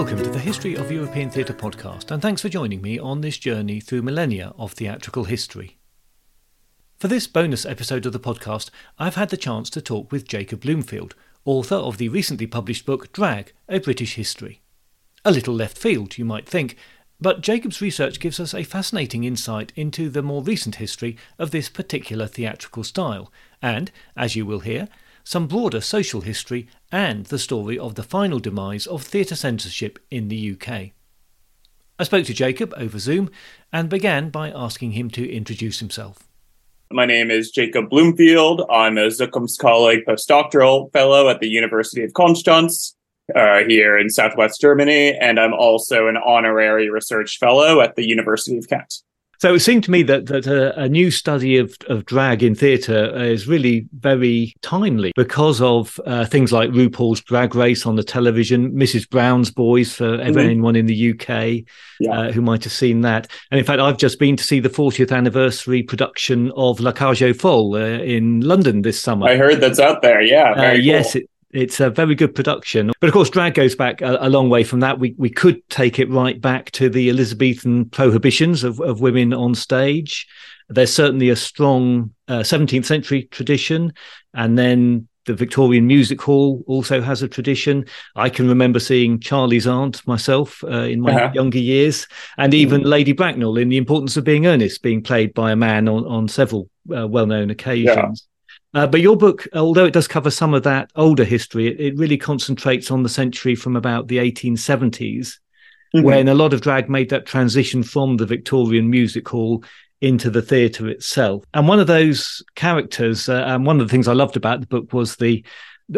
Welcome to the History of European Theatre podcast, and thanks for joining me on this journey through millennia of theatrical history. For this bonus episode of the podcast, I've had the chance to talk with Jacob Bloomfield, author of the recently published book Drag, A British History. A little left field, you might think, but Jacob's research gives us a fascinating insight into the more recent history of this particular theatrical style, and, as you will hear, some broader social history, and the story of the final demise of theatre censorship in the UK. I spoke to Jacob over Zoom and began by asking him to introduce himself. My name is Jacob Bloomfield. I'm a Zukunftskolleg postdoctoral fellow at the University of Konstanz uh, here in southwest Germany, and I'm also an honorary research fellow at the University of Kent. So it seemed to me that that a, a new study of, of drag in theatre is really very timely because of uh, things like RuPaul's Drag Race on the television, Mrs. Brown's Boys for mm-hmm. anyone in the UK yeah. uh, who might have seen that. And in fact, I've just been to see the 40th anniversary production of La Cage aux Folles uh, in London this summer. I heard that's out there. Yeah. Uh, cool. Yes, it, it's a very good production. But of course, drag goes back a, a, long way from that. We we could take it right back to the Elizabethan prohibitions of, of women on stage. There's certainly a strong uh, 17th century tradition. And then the Victorian Music Hall also has a tradition. I can remember seeing Charley's Aunt myself uh, in my uh-huh. younger years, and even mm. Lady Bracknell in The Importance of Being Earnest, being played by a man on, on several uh, well known occasions. Uh, but your book, although it does cover some of that older history, it, it really concentrates on the century from about the 1870s, mm-hmm. when a lot of drag made that transition from the Victorian music hall into the theatre itself. And one of those characters, uh, and one of the things I loved about the book was the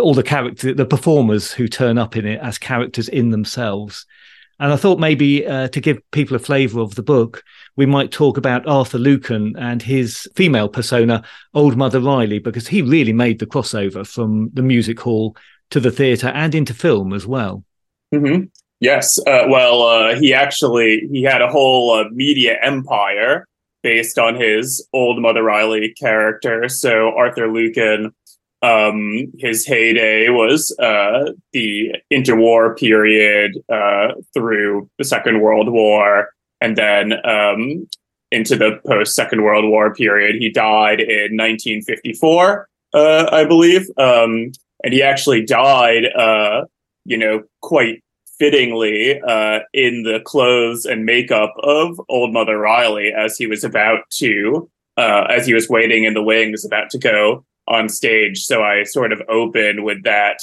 all the character, the performers who turn up in it as characters in themselves. And I thought maybe uh, to give people a flavour of the book, we might talk about Arthur Lucan and his female persona, Old Mother Riley, because he really made the crossover from the music hall to the theatre and into film as well. Mm-hmm. Yes. Uh, well, uh, he actually he had a whole uh, media empire based on his Old Mother Riley character. So Arthur Lucan um, his heyday was uh, the interwar period uh, through the Second World War, and then um, into the post Second World War period. He died in 1954, uh, I believe, um, and he actually died, uh, you know, quite fittingly uh, in the clothes and makeup of Old Mother Riley as he was about to, uh, as he was waiting in the wings, about to go on stage. So I sort of open with that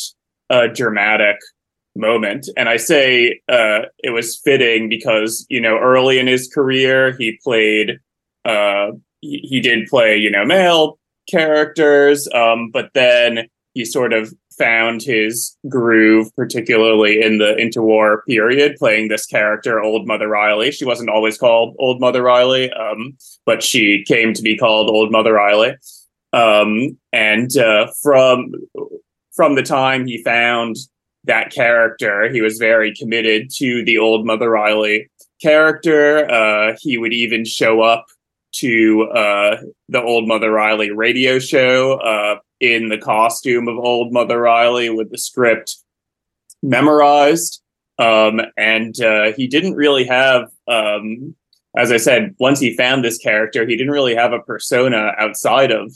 uh, dramatic moment. And I say uh, it was fitting because, you know, early in his career, he played, uh, he, he did play, you know, male characters, um, but then he sort of found his groove, particularly in the interwar period, playing this character, Old Mother Riley. She wasn't always called Old Mother Riley, um, but she came to be called Old Mother Riley. Um, and uh, from from the time he found that character, he was very committed to the old Mother Riley character. Uh, he would even show up to uh, the old Mother Riley radio show uh, in the costume of old Mother Riley with the script memorized. Um, and uh, he didn't really have um, as I said, once he found this character, he didn't really have a persona outside of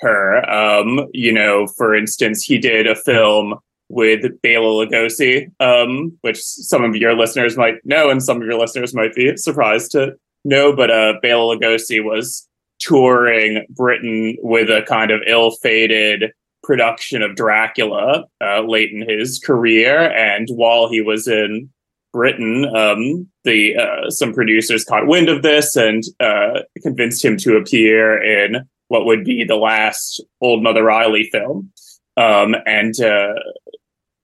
her. Um, you know, for instance, he did a film with Bela Lugosi, um, which some of your listeners might know, and some of your listeners might be surprised to know. But uh, Bela Lugosi was touring Britain with a kind of ill-fated production of Dracula uh, late in his career, and while he was in Britain, um, the uh, some producers caught wind of this and uh, convinced him to appear in what would be the last Old Mother Riley film. Um, and uh,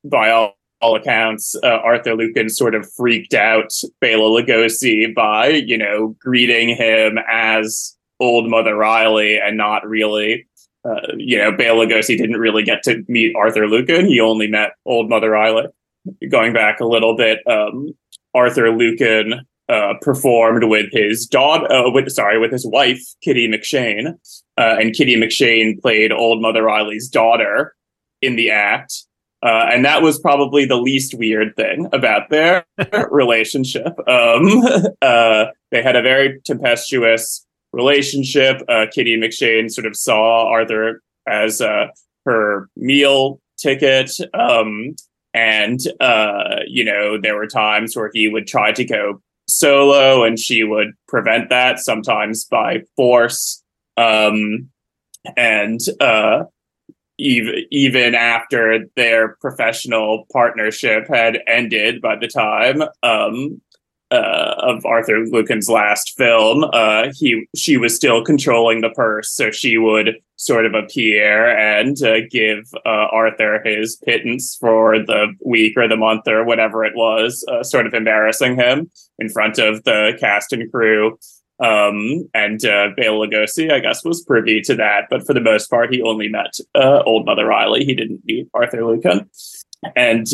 by all, all accounts, uh, Arthur Lucan sort of freaked out Bela Lugosi by, you know, greeting him as Old Mother Riley and not really, uh, you know, Bela Lugosi didn't really get to meet Arthur Lucan. He only met Old Mother Riley. Going back a little bit, um, Arthur Lucan uh, performed with his daughter, uh, with sorry, with his wife Kitty McShane, uh, and Kitty McShane played Old Mother Riley's daughter in the act. Uh, and that was probably the least weird thing about their relationship. Um, uh, they had a very tempestuous relationship. Kitty McShane sort of saw Arthur as her meal ticket. Um, and, you know, there were times where he would try to go solo and she would prevent that sometimes by force. Um, and, uh, even even after their professional partnership had ended by the time um, uh, of Arthur Lucan's last film, uh, he she was still controlling the purse, so she would sort of appear and uh, give uh, Arthur his pittance for the week or the month or whatever it was, uh, sort of embarrassing him in front of the cast and crew. Um, and uh, Bela Lugosi, I guess, was privy to that, but for the most part, he only met Old Mother Riley. He didn't meet Arthur Lucan, and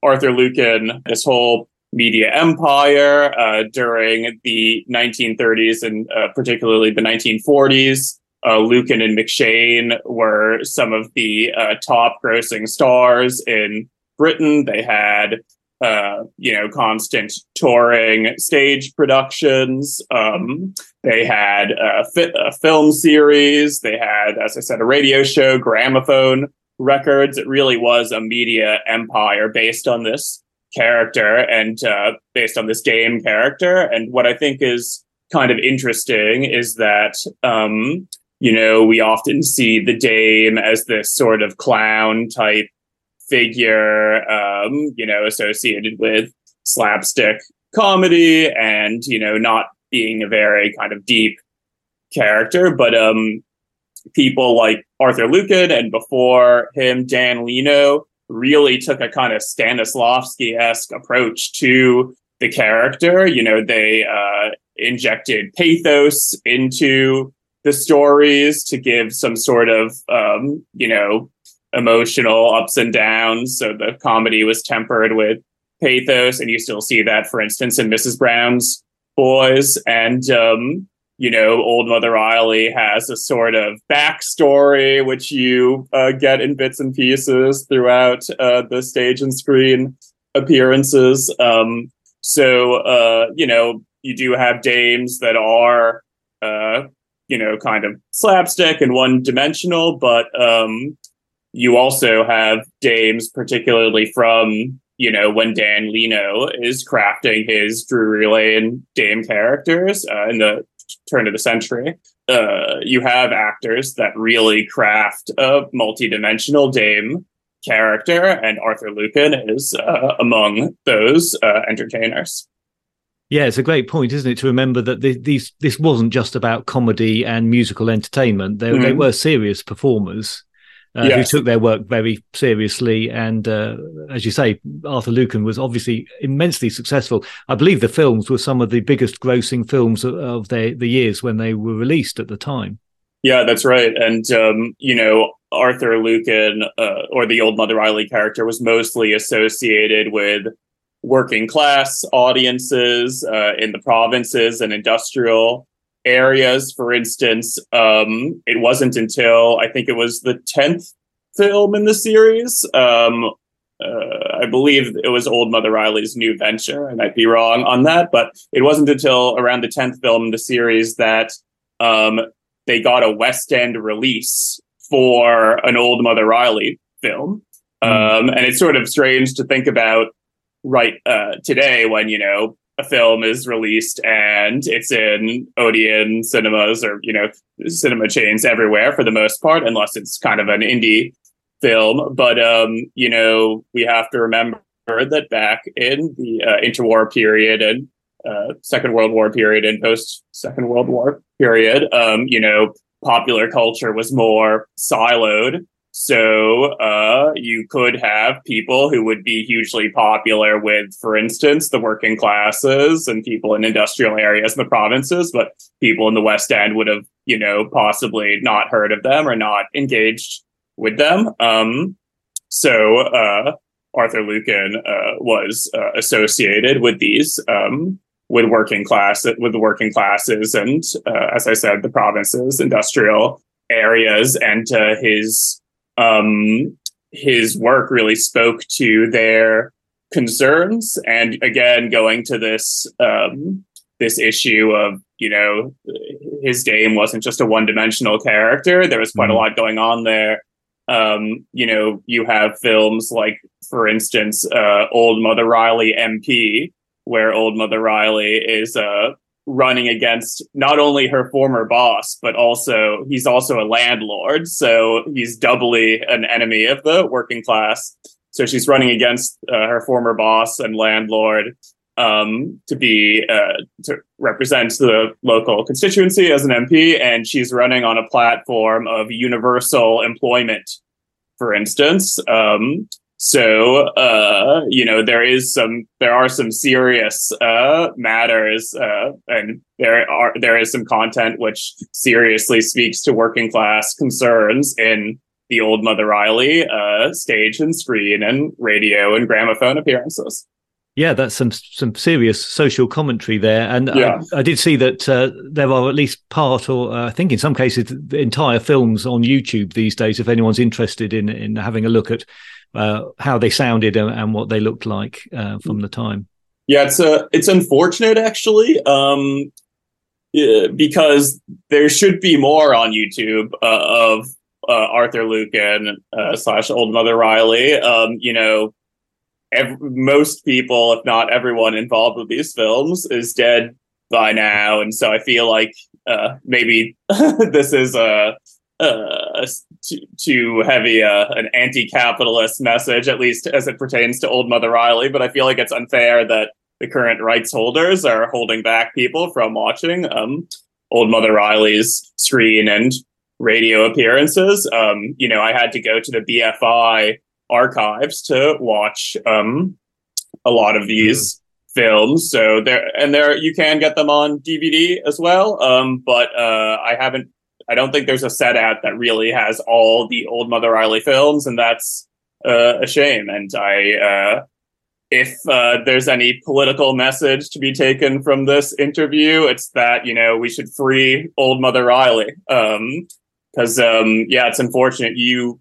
Arthur Lucan, this whole media empire uh, during the 1930s and uh, particularly the 1940s. Uh, Lucan and McShane were some of the uh, top grossing stars in Britain. They had, uh, you know, constant touring stage productions. Um, they had a, fi- a film series. They had, as I said, a radio show, gramophone records. It really was a media empire based on this character and uh, based on this game character. And what I think is kind of interesting is that, um, you know, we often see the Dame as this sort of clown type figure, um, you know, associated with slapstick comedy and, you know, not being a very kind of deep character. But um, people like Arthur Lucan and before him, Dan Leno, really took a kind of Stanislavski esque approach to the character. You know, they uh, injected pathos into the stories to give some sort of, um, you know, emotional ups and downs. So the comedy was tempered with pathos, and you still see that, for instance, in Mrs. Brown's Boys. And um, you know, old Mother Riley has a sort of backstory, which you uh, get in bits and pieces throughout uh, the stage and screen appearances. Um, so, uh, you know, you do have dames that are, uh, you know, kind of slapstick and one dimensional, but um, you also have dames, particularly from you know, when Dan Leno is crafting his Drury Lane Dame characters uh, in the turn of the century. Uh, you have actors that really craft a multi-dimensional Dame character, and Arthur Lucan is uh, among those uh, entertainers. Yeah, it's a great point, isn't it, to remember that the, these this wasn't just about comedy and musical entertainment. They, mm-hmm. they were serious performers uh, yes. who took their work very seriously. And uh, as you say, Arthur Lucan was obviously immensely successful. I believe the films were some of the biggest grossing films of, of their, the years when they were released at the time. Yeah, that's right. And, um, you know, Arthur Lucan, uh, or the old Mother Riley character, was mostly associated with working class audiences uh, in the provinces and industrial areas. For instance, um, it wasn't until I think it was the 10th film in the series. Um, uh, I believe it was Old Mother Riley's new venture. I might be wrong on that, but it wasn't until around the 10th film in the series that um, they got a West End release for an Old Mother Riley film. Mm. and it's sort of strange to think about right uh, today when, you know, a film is released and it's in Odeon cinemas or you know cinema chains everywhere for the most part, unless it's kind of an indie film. But um, you know, we have to remember that back in the uh, interwar period and uh, Second World War period and post Second World War period, um, you know, popular culture was more siloed so uh, you could have people who would be hugely popular with, for instance, the working classes and people in industrial areas in the provinces, but people in the West End would have, you know, possibly not heard of them or not engaged with them. Um, so uh, Arthur Lucan uh, was uh, associated with these. Um, with working class, with the working classes, and uh, as I said, the provinces, industrial areas, and uh, his um, his work really spoke to their concerns. And again, going to this um, this issue of you know his Dame wasn't just a one dimensional character. There was quite mm-hmm. a lot going on there. Um, you know, you have films like, for instance, uh, Old Mother Riley MP, where Old Mother Riley is uh, running against not only her former boss, but also he's also a landlord. So he's doubly an enemy of the working class. So she's running against uh, her former boss and landlord um, to be uh, to represent the local constituency as an MP, and she's running on a platform of universal employment, for instance. Um, so, uh, you know, there is some, there are some serious uh, matters, uh, and there are there is some content which seriously speaks to working class concerns in the old Mother Riley uh, stage and screen and radio and gramophone appearances. Yeah, that's some some serious social commentary there, and yeah. I, I, did see that uh, there are at least part, or uh, I think in some cases, entire films on YouTube these days. If anyone's interested in in having a look at uh, how they sounded and, and, what they looked like uh, from the time. Yeah, it's uh, it's unfortunate actually, um, because there should be more on YouTube uh, of uh, Arthur Lucan uh, slash Old Mother Riley. Um, you know, most people, if not everyone involved with these films, is dead by now, and so I feel like maybe this is a uh, too, too heavy uh, an anti-capitalist message, at least as it pertains to Old Mother Riley. But I feel like it's unfair that the current rights holders are holding back people from watching um, Old Mother Riley's screen and radio appearances. Um, you know, I had to go to the BFI archives to watch um, a lot of these. Mm. Films, so there and there you can get them on DVD as well. Um, but uh, I haven't I don't think there's a set out that really has all the old Mother Riley films, and that's uh, a shame. And I, uh, if uh, there's any political message to be taken from this interview, it's that you know we should free old Mother Riley. Because um, um, yeah, it's unfortunate you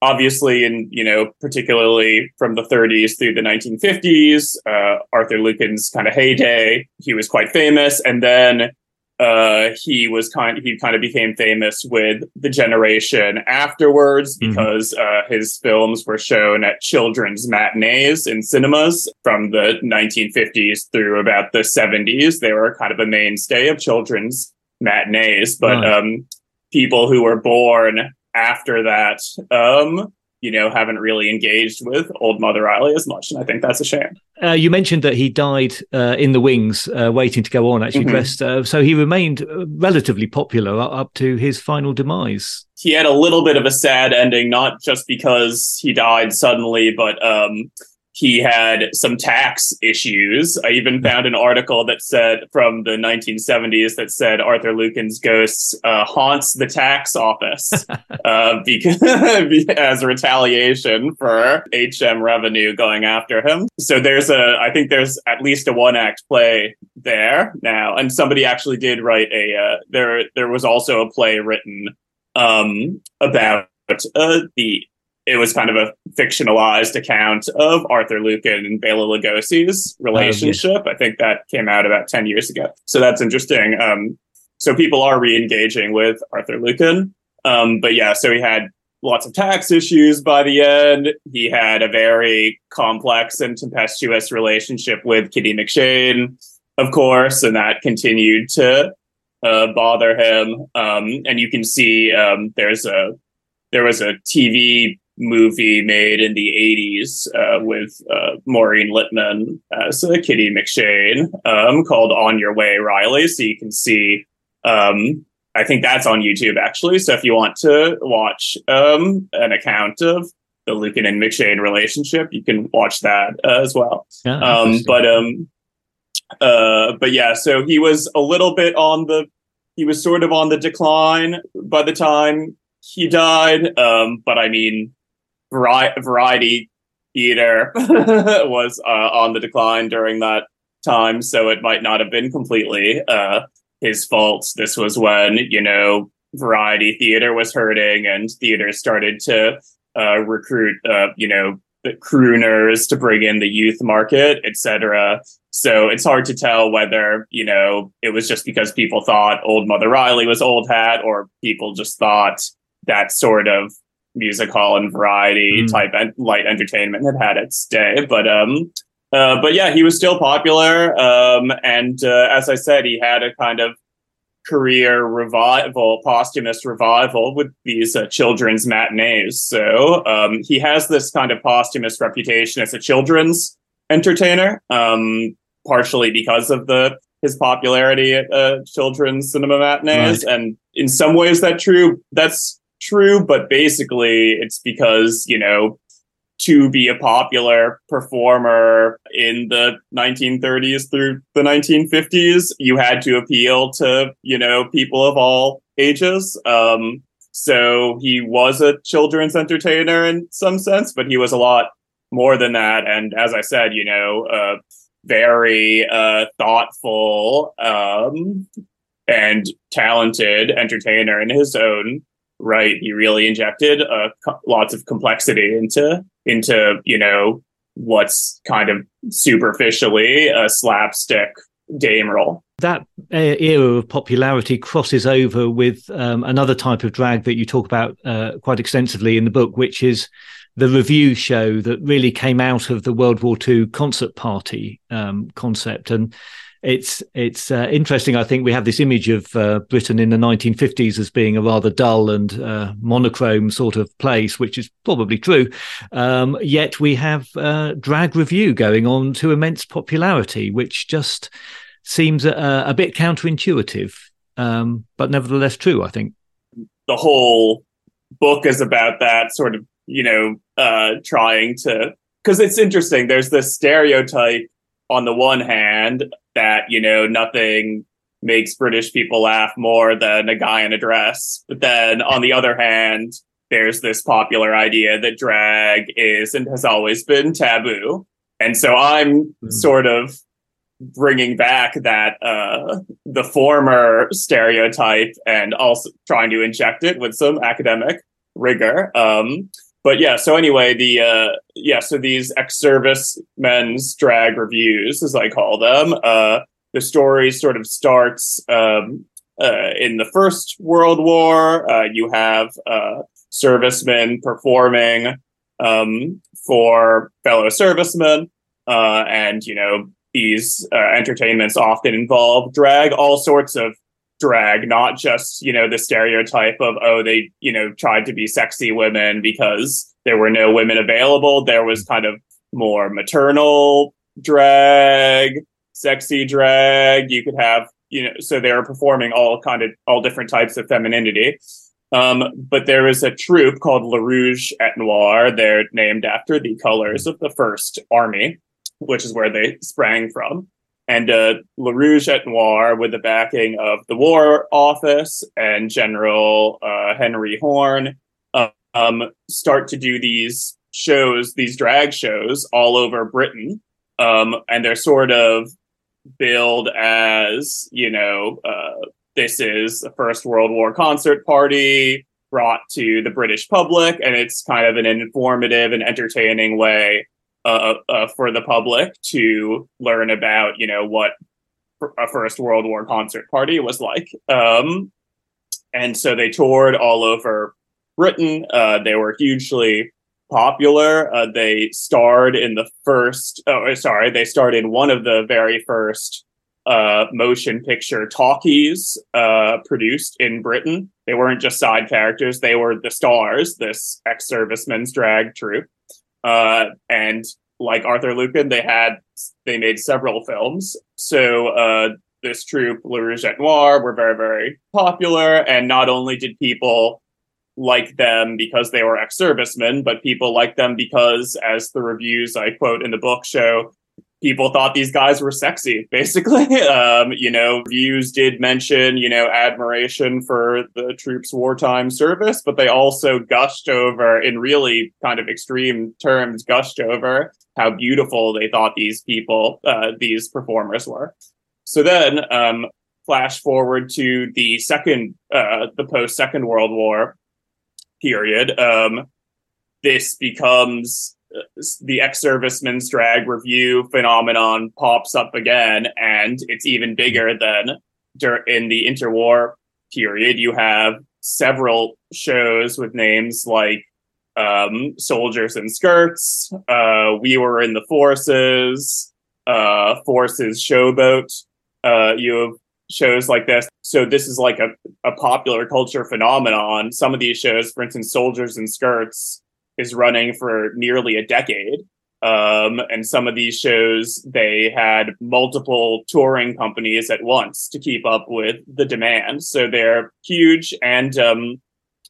obviously and you know particularly from the 30s through the 1950s uh, arthur lucan's kind of heyday he was quite famous and then uh, he was kind he kind of became famous with the generation afterwards mm-hmm. because mm-hmm. uh, his films were shown at children's matinees in cinemas from the 1950s through about the 70s. They were kind of a mainstay of children's matinees, but um, people who were born after that um, you know, haven't really engaged with old Mother Riley as much. And I think that's a shame. Uh, you mentioned that he died uh, in the wings, uh, waiting to go on, actually mm-hmm. dressed. Uh, so he remained uh, relatively popular up to his final demise. He had a little bit of a sad ending, not just because he died suddenly, but um, he had some tax issues. I even found an article that said from the 1970s that said Arthur Lucan's ghost uh, haunts the tax office uh, because as retaliation for HM revenue going after him. So there's a, I think there's at least a one act play there now, and somebody actually did write a. Uh, there there was also a play written um, about uh, the it was kind of a fictionalized account of Arthur Lucan and Bela Lugosi's relationship. Oh, I think that came out about 10 years ago. So that's interesting. Um, so people are re-engaging with Arthur Lucan. Um, but yeah, so he had lots of tax issues by the end. He had a very complex and tempestuous relationship with Kitty McShane, of course, and that continued to uh, bother him. Um, and you can see um, there's a there was a TV movie made in the 80s uh, with uh, Maureen Lipman as uh, Kitty McShane um, called On Your Way, Riley. So you can see, um, I think that's on YouTube actually. So if you want to watch um, an account of the Lucan and McShane relationship, you can watch that uh, as well. Yeah, um, but um, uh, but yeah, so he was a little bit on the, he was sort of on the decline by the time he died. Um, but I mean, variety, theater was uh, on the decline during that time, so it might not have been completely uh, his fault. This was when you know variety theater was hurting, and theaters started to uh, recruit, uh, you know, the crooners to bring in the youth market, etc. So it's hard to tell whether, you know, it was just because people thought old Mother Riley was old hat or people just thought that sort of music hall and variety mm. type en- light entertainment had had its day. But um uh, but yeah, he was still popular. Um, and uh, as I said, he had a kind of career revival, posthumous revival with these uh, children's matinees. So um, he has this kind of posthumous reputation as a children's entertainer, um, partially because of the his popularity at uh, children's cinema matinees, right. and in some ways that true. That's true, but basically it's because you know to be a popular performer in the 1930s through the 1950s, you had to appeal to, you know, people of all ages. Um, so he was a children's entertainer in some sense, but he was a lot more than that. And as I said, you know, uh, very uh, thoughtful um, and talented entertainer in his own right. He really injected uh, co- lots of complexity into into you know what's kind of superficially a slapstick dame role. That era of popularity crosses over with um, another type of drag that you talk about uh, quite extensively in the book, which is the review show that really came out of the World War II concert party um, concept. And it's it's uh, interesting. I think we have this image of uh, Britain in the 1950s as being a rather dull and uh, monochrome sort of place, which is probably true. Um, yet we have uh, drag review going on to immense popularity, which just seems a, a bit counterintuitive, um, but nevertheless true. I think the whole book is about that sort of you know uh, trying to because it's interesting. There's this stereotype on the one hand that you know nothing makes British people laugh more than a guy in a dress. But then on the other hand, there's this popular idea that drag is and has always been taboo. And so I'm mm-hmm. sort of bringing back that uh, the former stereotype and also trying to inject it with some academic rigor. Um, but yeah, so anyway, the uh, yeah, so these ex-service men's drag reviews, as I call them, uh, the story sort of starts um, uh, in the First World War. Uh, you have uh, servicemen performing um, for fellow servicemen, uh, and you know these uh, entertainments often involve drag, all sorts of drag, not just, you know, the stereotype of, oh, they, you know, tried to be sexy women because there were no women available. There was kind of more maternal drag, sexy drag. You could have, you know, so they were performing all kind of all different types of femininity. Um, but there is a troupe called Le Rouge et Noir. They're named after the colors of the First Army, which is where they sprang from and uh, Le Rouge et Noir, with the backing of the War Office and General uh, Henry Horne, uh, um, start to do these shows, these drag shows, all over Britain, um, and they're sort of billed as, you know, uh, this is the First World War concert party brought to the British public, and it's kind of an informative and entertaining way uh, uh, for the public to learn about, you know, what a First World War concert party was like. Um, and so they toured all over Britain. Uh, they were hugely popular. Uh, they starred in the first, oh, sorry, they starred in one of the very first uh, motion picture talkies uh, produced in Britain. They weren't just side characters, they were the stars, this ex servicemen's drag troupe. Uh, and like Arthur Lucan, they had they made several films. So uh, this troupe, Le Rouge et Noir, were very very popular, and not only did people like them because they were ex-servicemen, but people liked them because, as the reviews I quote in the book show, people thought these guys were sexy, basically. Um, you know, views did mention, you know, admiration for the troops' wartime service, but they also gushed over, in really kind of extreme terms, gushed over how beautiful they thought these people, uh, these performers were. So then, um, flash forward to the second, uh, the post Second World War period. Um, this becomes the ex-serviceman's drag review phenomenon pops up again, and it's even bigger than in the interwar period. You have several shows with names like um, Soldiers in Skirts, uh, We Were in the Forces, uh, Forces Showboat. Uh, you have shows like this. So this is like a, a popular culture phenomenon. Some of these shows, for instance, Soldiers in Skirts, is running for nearly a decade. Um, and some of these shows, they had multiple touring companies at once to keep up with the demand. So they're huge. And um,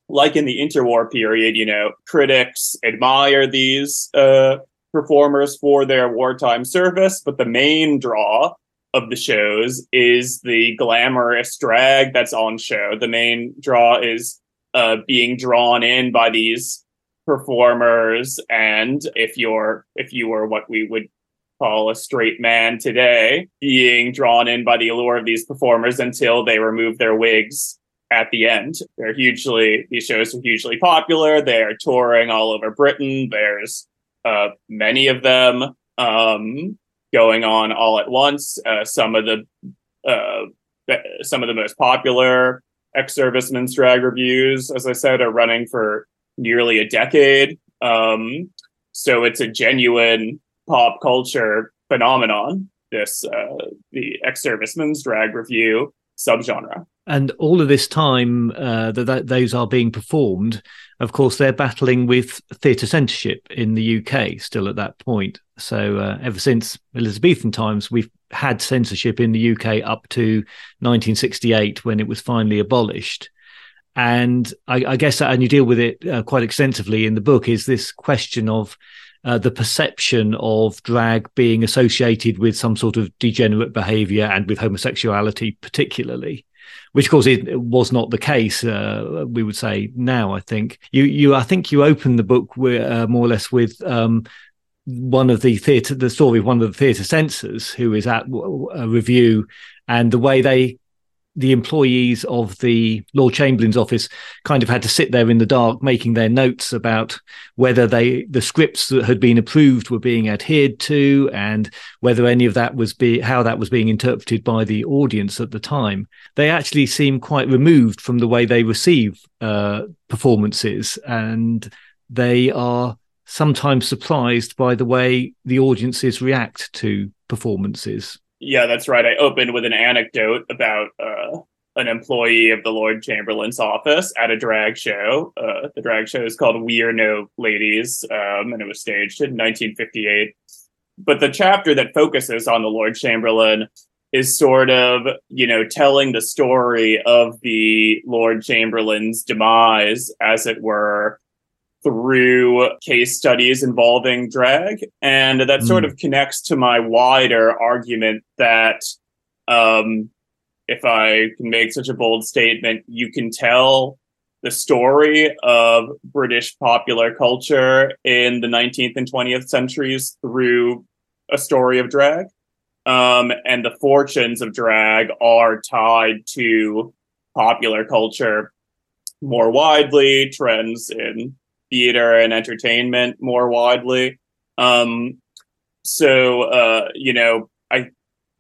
like in the interwar period, you know, critics admire these uh, performers for their wartime service, but the main draw of the shows is the glamorous drag that's on show. The main draw is uh, being drawn in by these performers and if you're if you were what we would call a straight man today being drawn in by the allure of these performers until they remove their wigs at the end. They're hugely these shows are hugely popular. They're touring all over britain. There's uh, many of them um, going on all at once. Uh, some of the uh, some of the most popular ex-servicemen's drag reviews as i said are running for nearly a decade. Um, so it's a genuine pop culture phenomenon. This uh, the ex-servicemen's drag review subgenre. And all of this time uh, that, that those are being performed, of course, they're battling with theatre censorship in the UK still at that point. So uh, ever since Elizabethan times, we've had censorship in the UK up to 1968 when it was finally abolished. And I, I guess, and you deal with it uh, quite extensively in the book, is this question of uh, the perception of drag being associated with some sort of degenerate behavior and with homosexuality, particularly. Which, of course, it was not the case. Uh, we would say now. I think you, you, I think you open the book with, uh, more or less with um, one of the theatre, the story of one of the theatre censors who is at a review, and the way they the employees of the Lord Chamberlain's office kind of had to sit there in the dark making their notes about whether they the scripts that had been approved were being adhered to and whether any of that was be how that was being interpreted by the audience at the time. They actually seem quite removed from the way they receive uh, performances and they are sometimes surprised by the way the audiences react to performances. Yeah, that's right. I opened with an anecdote about uh, an employee of the Lord Chamberlain's office at a drag show. Uh, the drag show is called We Are No Ladies, um, and it was staged in 1958. But the chapter that focuses on the Lord Chamberlain is sort of, you know, telling the story of the Lord Chamberlain's demise, as it were, through case studies involving drag. And that mm. sort hmm. of connects to my wider argument that um, if I can make such a bold statement, you can tell the story of British popular culture in the 19th and 20th centuries through a story of drag. Um, and the fortunes of drag are tied to popular culture more widely, trends in theater and entertainment more widely. Um, so, uh, you know, I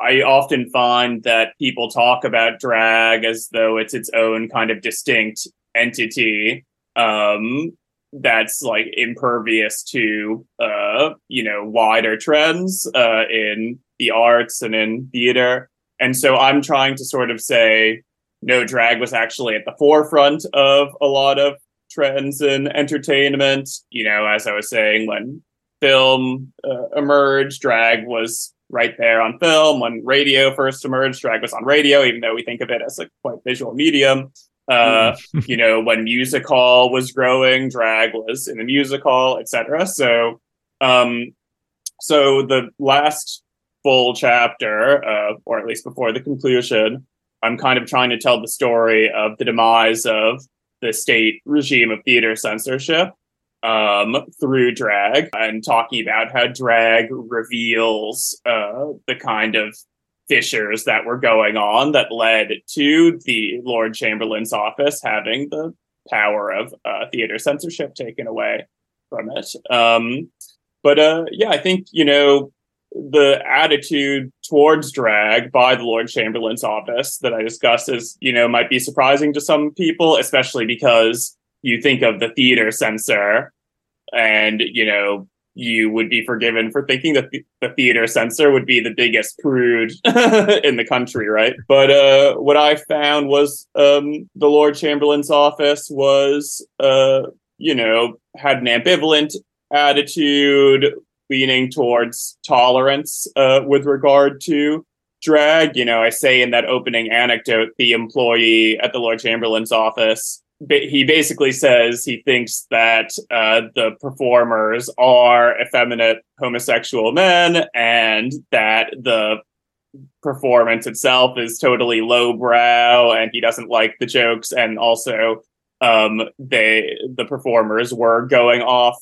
I often find that people talk about drag as though it's its own kind of distinct entity um, that's like impervious to uh, you know wider trends uh, in the arts and in theater. And so I'm trying to sort of say, no, drag was actually at the forefront of a lot of trends in entertainment. You know, as I was saying, when film uh, emerged, drag was right there on film. When radio first emerged, drag was on radio, even though we think of it as a quite visual medium. Uh, you know, when music hall was growing, drag was in the music hall, etc. So, um, so the last full chapter, uh, or at least before the conclusion, I'm kind of trying to tell the story of the demise of the state regime of theater censorship um, through drag and talking about how drag reveals uh, the kind of fissures that were going on that led to the Lord Chamberlain's office having the power of uh, theater censorship taken away. from it. Um, but uh, yeah, I think you know the attitude towards drag by the Lord Chamberlain's office that I discussed is, you know, might be surprising to some people, especially because you think of the theater censor and, you know, you would be forgiven for thinking that the theater censor would be the biggest prude in the country, right? But uh, what I found was um, the Lord Chamberlain's office was, uh, you know, had an ambivalent attitude, leaning towards tolerance uh, with regard to drag. You know, I say in that opening anecdote, the employee at the Lord Chamberlain's office, he basically says he thinks that uh, the performers are effeminate homosexual men and that the performance itself is totally lowbrow and he doesn't like the jokes and also um, they the performers were going off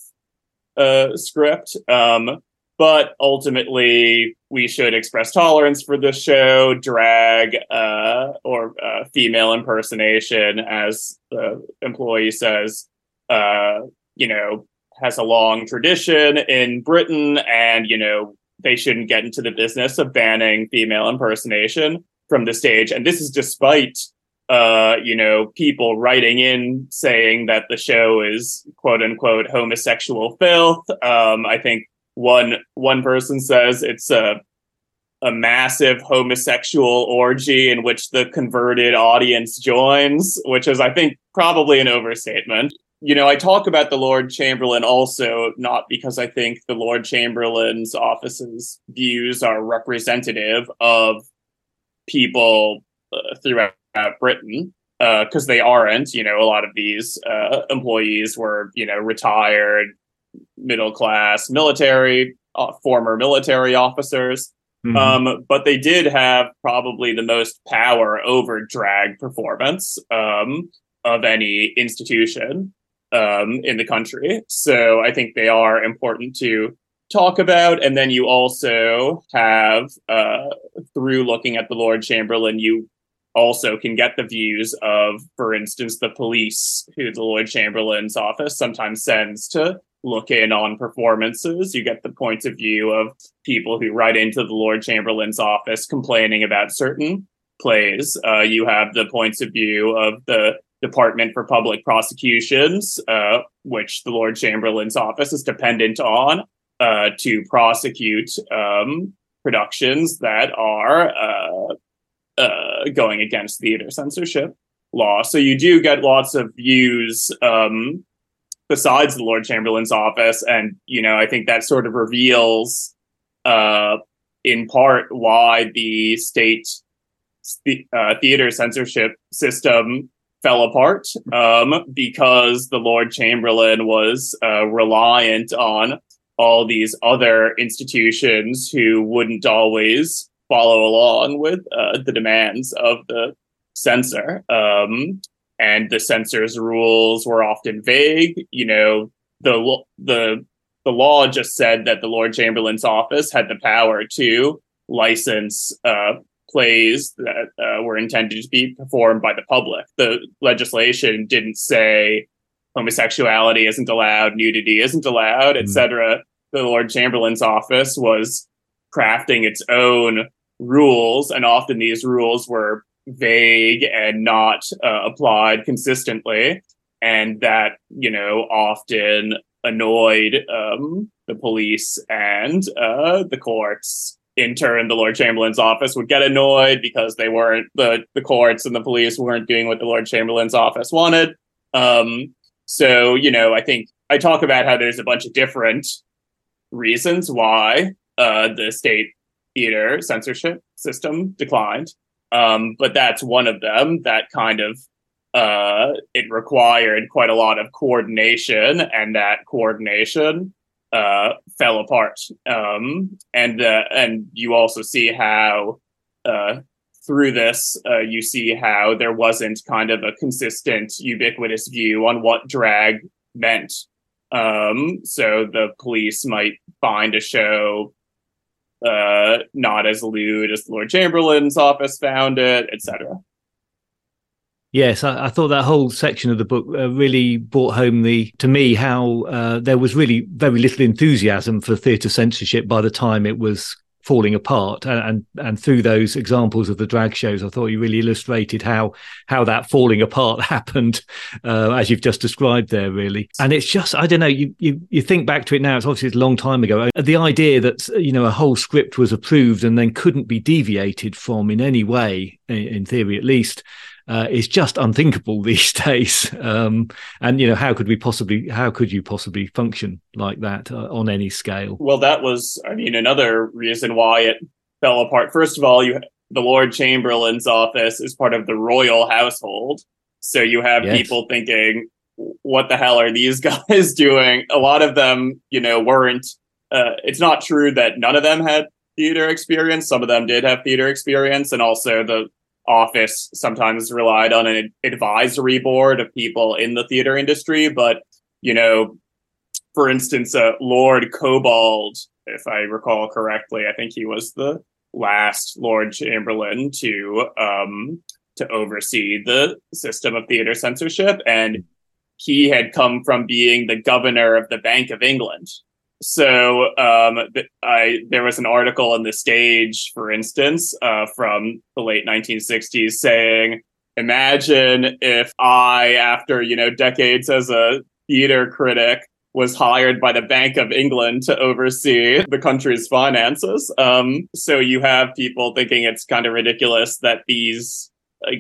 uh, script. Um, but ultimately, we should express tolerance for this show, drag uh, or uh, female impersonation, as the employee says, uh, you know, has a long tradition in Britain, and you know they shouldn't get into the business of banning female impersonation from the stage. And this is despite uh, you know, people writing in saying that the show is quote unquote homosexual filth. Um, I think one one person says it's a a massive homosexual orgy in which the converted audience joins, which is, I think, probably an overstatement. You know, I talk about the Lord Chamberlain also not because I think the Lord Chamberlain's office's views are representative of people uh, throughout uh, Britain because uh, they aren't. You know, a lot of these uh, employees were you know retired, middle class, military, uh, former military officers. Mm-hmm. Um, but they did have probably the most power over drag performance um, of any institution um, in the country. So I think they are important to talk about. And then you also have, uh, through looking at the Lord Chamberlain, you also can get the views of, for instance, the police, who the Lord Chamberlain's office sometimes sends to look in on performances. You get the points of view of people who write into the Lord Chamberlain's office complaining about certain plays. Uh, you have the points of view of the Department for Public Prosecutions, uh, which the Lord Chamberlain's office is dependent on uh, to prosecute um, productions that are uh, going against theater censorship law. So you do get lots of views um, besides the Lord Chamberlain's office, and you know I think that sort of reveals, uh, in part, why the state uh, theater censorship system fell apart um, because the Lord Chamberlain was uh, reliant on all these other institutions who wouldn't always follow along with uh, the demands of the censor. Um, and the censor's rules were often vague. You know, the the the law just said that the Lord Chamberlain's office had the power to license uh, plays that uh, were intended to be performed by the public. The legislation didn't say homosexuality isn't allowed, nudity isn't allowed, etc. Mm. The Lord Chamberlain's office was crafting its own rules, and often these rules were vague and not uh, applied consistently, and that you know often annoyed um, the police and uh, the courts. In turn, the Lord Chamberlain's office would get annoyed because they weren't the the courts and the police weren't doing what the Lord Chamberlain's office wanted. Um, so you know, I think I talk about how there's a bunch of different reasons why uh, the state theater censorship system declined. Um, but that's one of them that kind of uh, it required quite a lot of coordination, and that coordination uh, fell apart. Um, and uh, and you also see how uh, through this uh, you see how there wasn't kind of a consistent, ubiquitous view on what drag meant. Um, so the police might find a show uh, not as lewd as Lord Chamberlain's office found it, etc. Yes, I, I, thought that whole section of the book uh, really brought home the to me how uh, there was really very little enthusiasm for theatre censorship by the time it was falling apart, and, and, and through those examples of the drag shows, I thought you really illustrated how how that falling apart happened, uh, as you've just described there, really. And it's just I don't know. You you you think back to it now; it's obviously a long time ago. The idea that you know a whole script was approved and then couldn't be deviated from in any way, in theory at least uh, is just unthinkable these days. Um, and you know, how could we possibly, how could you possibly function like that uh, on any scale? Well, that was, I mean, another reason why it fell apart. First of all, you the Lord Chamberlain's office is part of the royal household, so you have yes. people thinking, "What the hell are these guys doing?" A lot of them, you know, weren't. Uh, it's not true that none of them had theater experience. Some of them did have theater experience, and also the office sometimes relied on an advisory board of people in the theater industry. But, you know, for instance, uh, Lord Cobbold, if I recall correctly, I think he was the last Lord Chamberlain to um, to oversee the system of theater censorship, and he had come from being the governor of the Bank of England, so um, I there was an article in the Stage, for instance, uh, from the late 1960s, saying, "Imagine if I, after you know decades as a theater critic, was hired by the Bank of England to oversee the country's finances." Um, so you have people thinking it's kind of ridiculous that these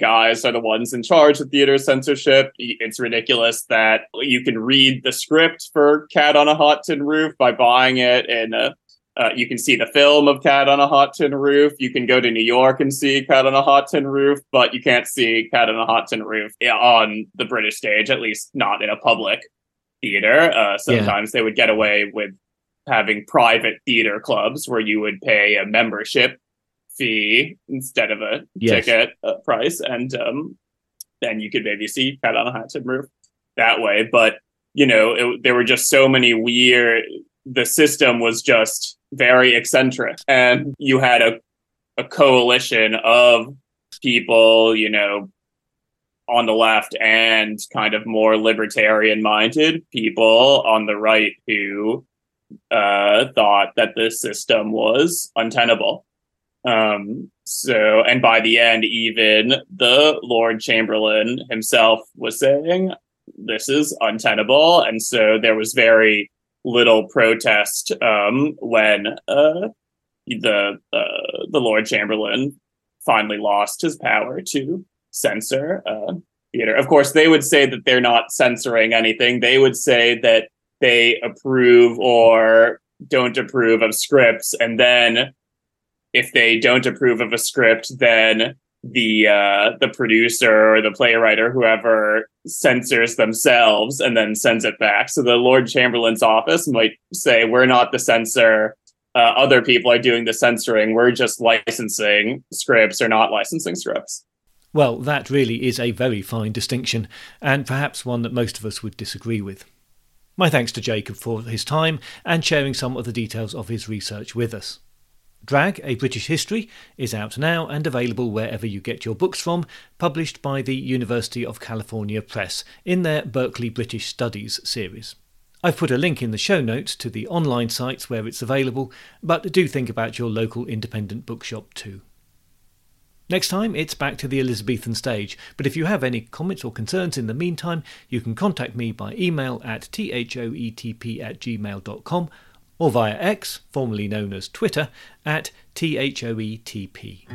guys are the ones in charge of theater censorship. It's ridiculous that you can read the script for Cat on a Hot Tin Roof by buying it, and uh, uh, you can see the film of Cat on a Hot Tin Roof. You can go to New York and see Cat on a Hot Tin Roof, but you can't see Cat on a Hot Tin Roof on the British stage, at least not in a public theater. Uh, sometimes yeah. they would get away with having private theater clubs where you would pay a membership fee instead of a yes. ticket uh, price, and um, then you could maybe see Cat on a Hot Tin Roof that way. But you know, it, there were just so many weird. The system was just very eccentric, and you had a a coalition of people, you know, on the left and kind of more libertarian minded people on the right who uh, thought that this system was untenable. Um, so, and by the end, even the Lord Chamberlain himself was saying this is untenable. And so there was very little protest um, when uh, the uh, the Lord Chamberlain finally lost his power to censor uh, theater. Of course, they would say that they're not censoring anything. They would say that they approve or don't approve of scripts, and then if they don't approve of a script, then the uh, the producer or the playwright or whoever censors themselves and then sends it back. So the Lord Chamberlain's office might say, "We're not the censor. Uh, other people are doing the censoring. We're just licensing scripts or not licensing scripts." Well, that really is a very fine distinction, and perhaps one that most of us would disagree with. My thanks to Jacob for his time and sharing some of the details of his research with us. Drag, A British History, is out now and available wherever you get your books from, published by the University of California Press in their Berkeley British Studies series. I've put a link in the show notes to the online sites where it's available, but do think about your local independent bookshop too. Next time, it's back to the Elizabethan stage, but if you have any comments or concerns in the meantime, you can contact me by email at thoetp at gmail.com or via X, formerly known as Twitter, at THOETP.